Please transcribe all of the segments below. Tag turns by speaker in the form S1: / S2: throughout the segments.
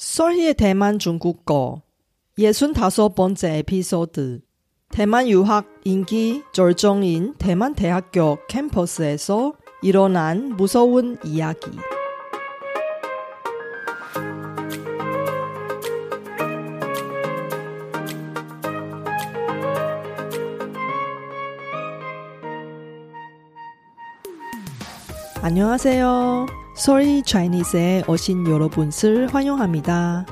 S1: 설희의 대만 중국어 예순 다섯 번째 에피소드 대만 유학 인기 절정인 대만 대학교 캠퍼스에서 일어난 무서운 이야기 안녕하세요. 솔희 차이니스에 오신 여러분을 환영합니다.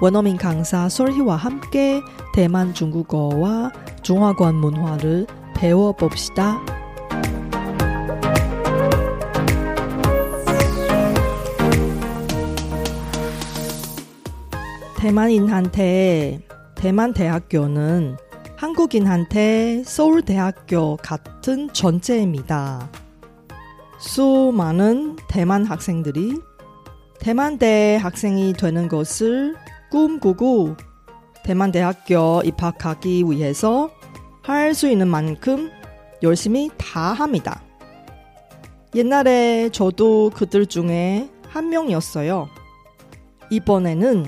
S1: 원어민 강사 솔희와 함께 대만 중국어와 중화권 문화를 배워봅시다. 대만인한테 대만 대학교는 한국인한테 서울대학교 같은 존재입니다. 수많은 대만 학생들이 대만대 학생이 되는 것을 꿈꾸고 대만대학교 입학하기 위해서 할 수 있는 만큼 열심히 다 합니다. 옛날에 저도 그들 중에 한 명이었어요. 이번에는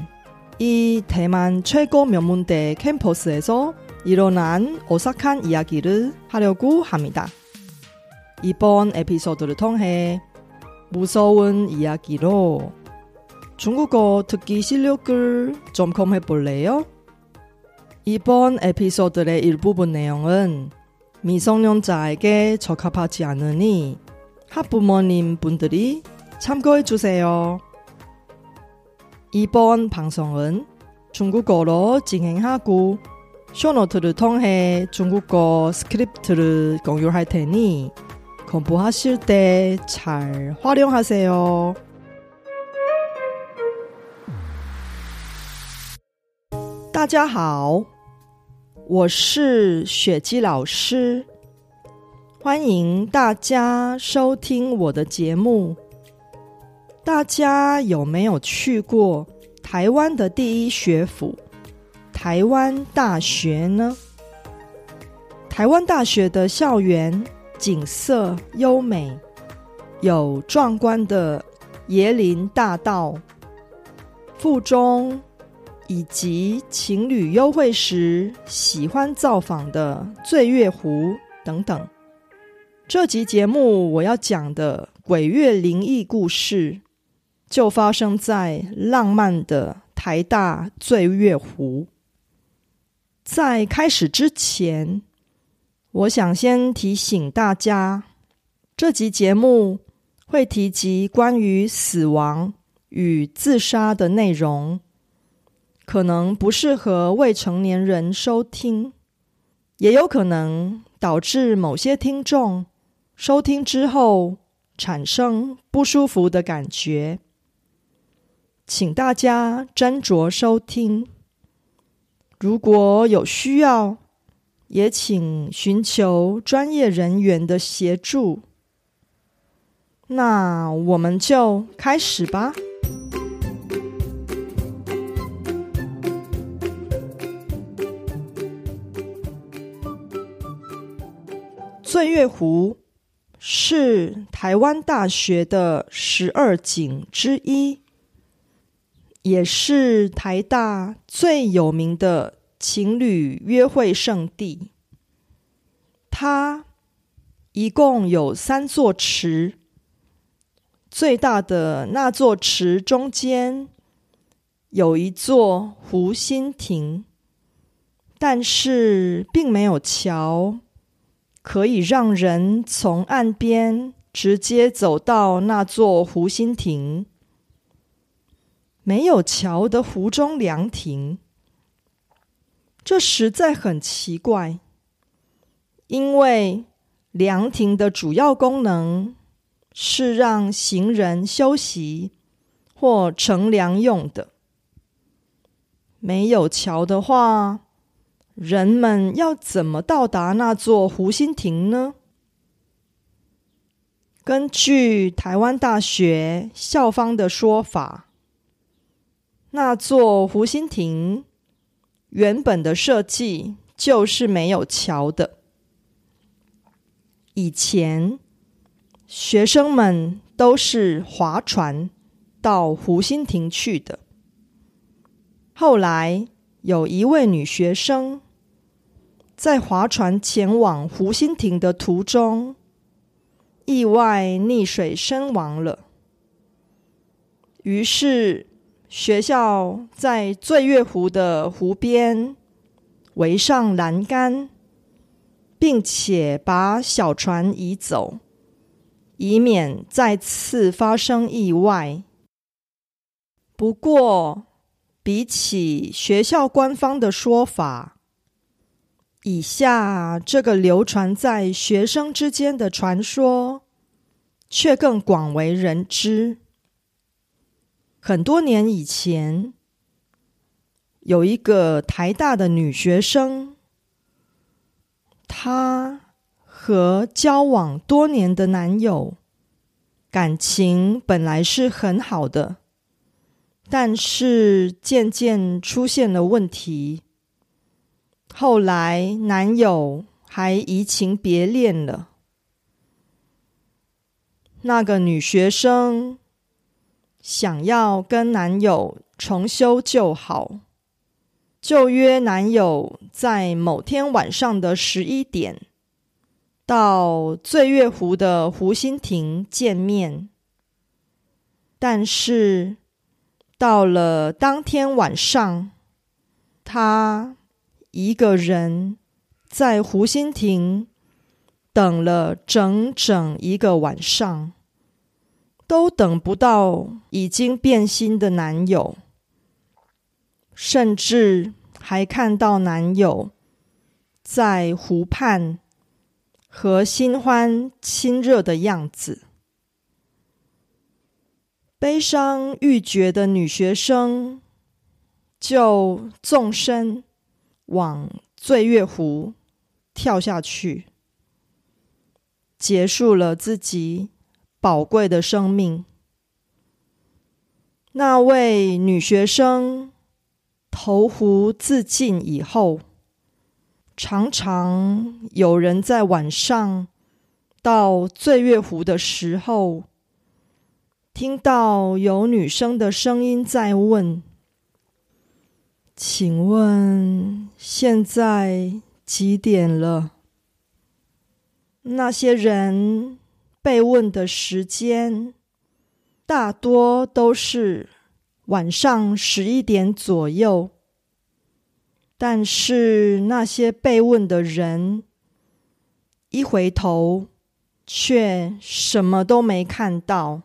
S1: 이 대만 최고 명문대 캠퍼스에서 일어난 오싹한 이야기를 하려고 합니다. 이번 에피소드를 통해 무서운 이야기로 중국어 듣기 실력을 점검해 볼래요? 이번 에피소드의 일부분 내용은 미성년자에게 적합하지 않으니 학부모님 분들이 참고해 주세요. 이번 방송은 중국어로 진행하고 쇼노트를 통해 중국어 스크립트를 공유할 테니 공부하실 때 잘 활용하세요. 大家好，我是雪姬老师，欢迎大家收听我的节目。大家有没有去过台湾的第一学府——台湾大学呢？台湾大学的校园 景色优美，有壮观的椰林大道、附中。以及情侣幽会时喜欢造访的醉月湖等等。这集节目我要讲的鬼月灵异故事，就发生在浪漫的台大醉月湖。在开始之前，我想先提醒大家，这集节目会提及关于死亡与自杀的内容。可能不适合未成年人收听，也有可能导致某些听众收听之后产生不舒服的感觉，请大家斟酌收听。如果有需要，也请寻求专业人员的协助。那我们就开始吧。醉月湖是台湾大学的十二景之一，也是台大最有名的情侣约会圣地。它一共有三座池，最大的那座池中间有一座湖心亭，但是并没有桥。可以让人从岸边直接走到那座湖心亭。没有桥的湖中凉亭，这实在很奇怪。因为凉亭的主要功能是让行人休息或乘凉用的。没有桥的话。人们要怎么到达那座湖心亭呢？根据台湾大学校方的说法，那座湖心亭原本的设计就是没有桥的。以前学生们都是划船到湖心亭去的。后来有一位女学生在划船前往湖心亭的途中，意外溺水身亡了。于是学校在醉月湖的湖边围上栏杆。并且把小船移走，以免再次发生意外。不过，比起学校官方的说法，以下这个流传在学生之间的传说却更广为人知。很多年以前，有一个台大的女学生。她和交往多年的男友感情本来是很好的，但是渐渐出现了问题。后来男友还移情别恋了。那个女学生想要跟男友重修旧好。就约男友在某天晚上的十一点，到醉月湖的湖心亭见面。但是到了当天晚上，他一个人在湖心亭等了整整一个晚上，都等不到已经变心的男友。甚至还看到男友在湖畔和新欢亲热的样子，悲伤欲绝的女学生就纵身往醉月湖跳下去，结束了自己宝贵的生命。那位女学生。投湖自尽以后，常常有人在晚上到醉月湖的时候，听到有女生的声音在问：“请问现在几点了？”那些人被问的时间，大多都是。晚上十一点左右，但是那些被问的人一回头，却什么都没看到。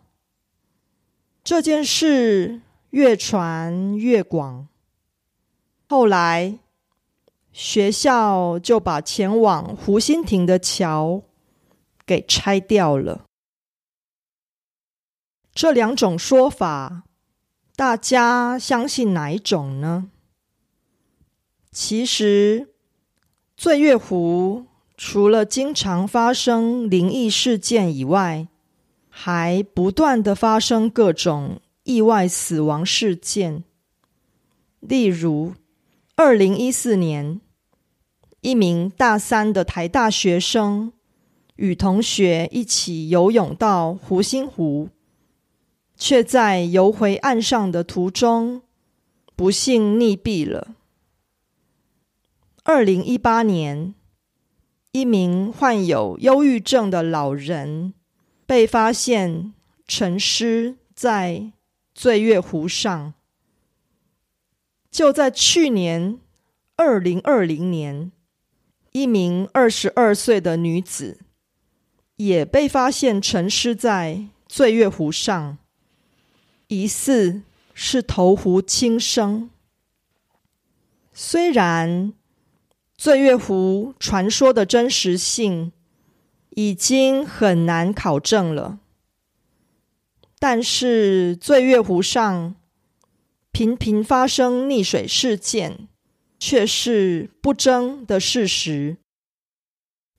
S1: 这件事越传越广，后来学校就把前往湖心亭的桥给拆掉了。这两种说法。大家相信哪一种呢？其实，醉月湖除了经常发生灵异事件以外，还不断的发生各种意外死亡事件。例如，二零一四年，一名大三的台大学生与同学一起游泳到湖心湖。却在游回岸上的途中，不幸溺毙了。二零一八年，一名患有忧郁症的老人被发现沉尸在醉月湖上。就在去年二零二零年，一名二十二岁的女子也被发现沉尸在醉月湖上。疑似是投湖轻生。虽然醉月湖传说的真实性已经很难考证了，但是醉月湖上频频发生溺水事件，却是不争的事实。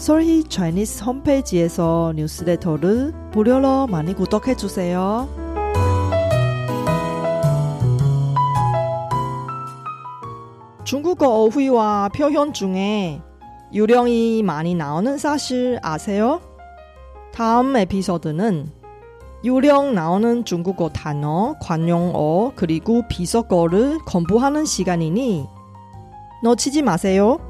S1: 솔희 차이니스 홈페이지에서 뉴스레터를 무료로 많이 구독해 주세요. 중국어 어휘와 표현 중에 유령이 많이 나오는 사실 아세요? 다음 에피소드는 유령 나오는 중국어 단어, 관용어, 그리고 비속어를 공부하는 시간이니 놓치지 마세요.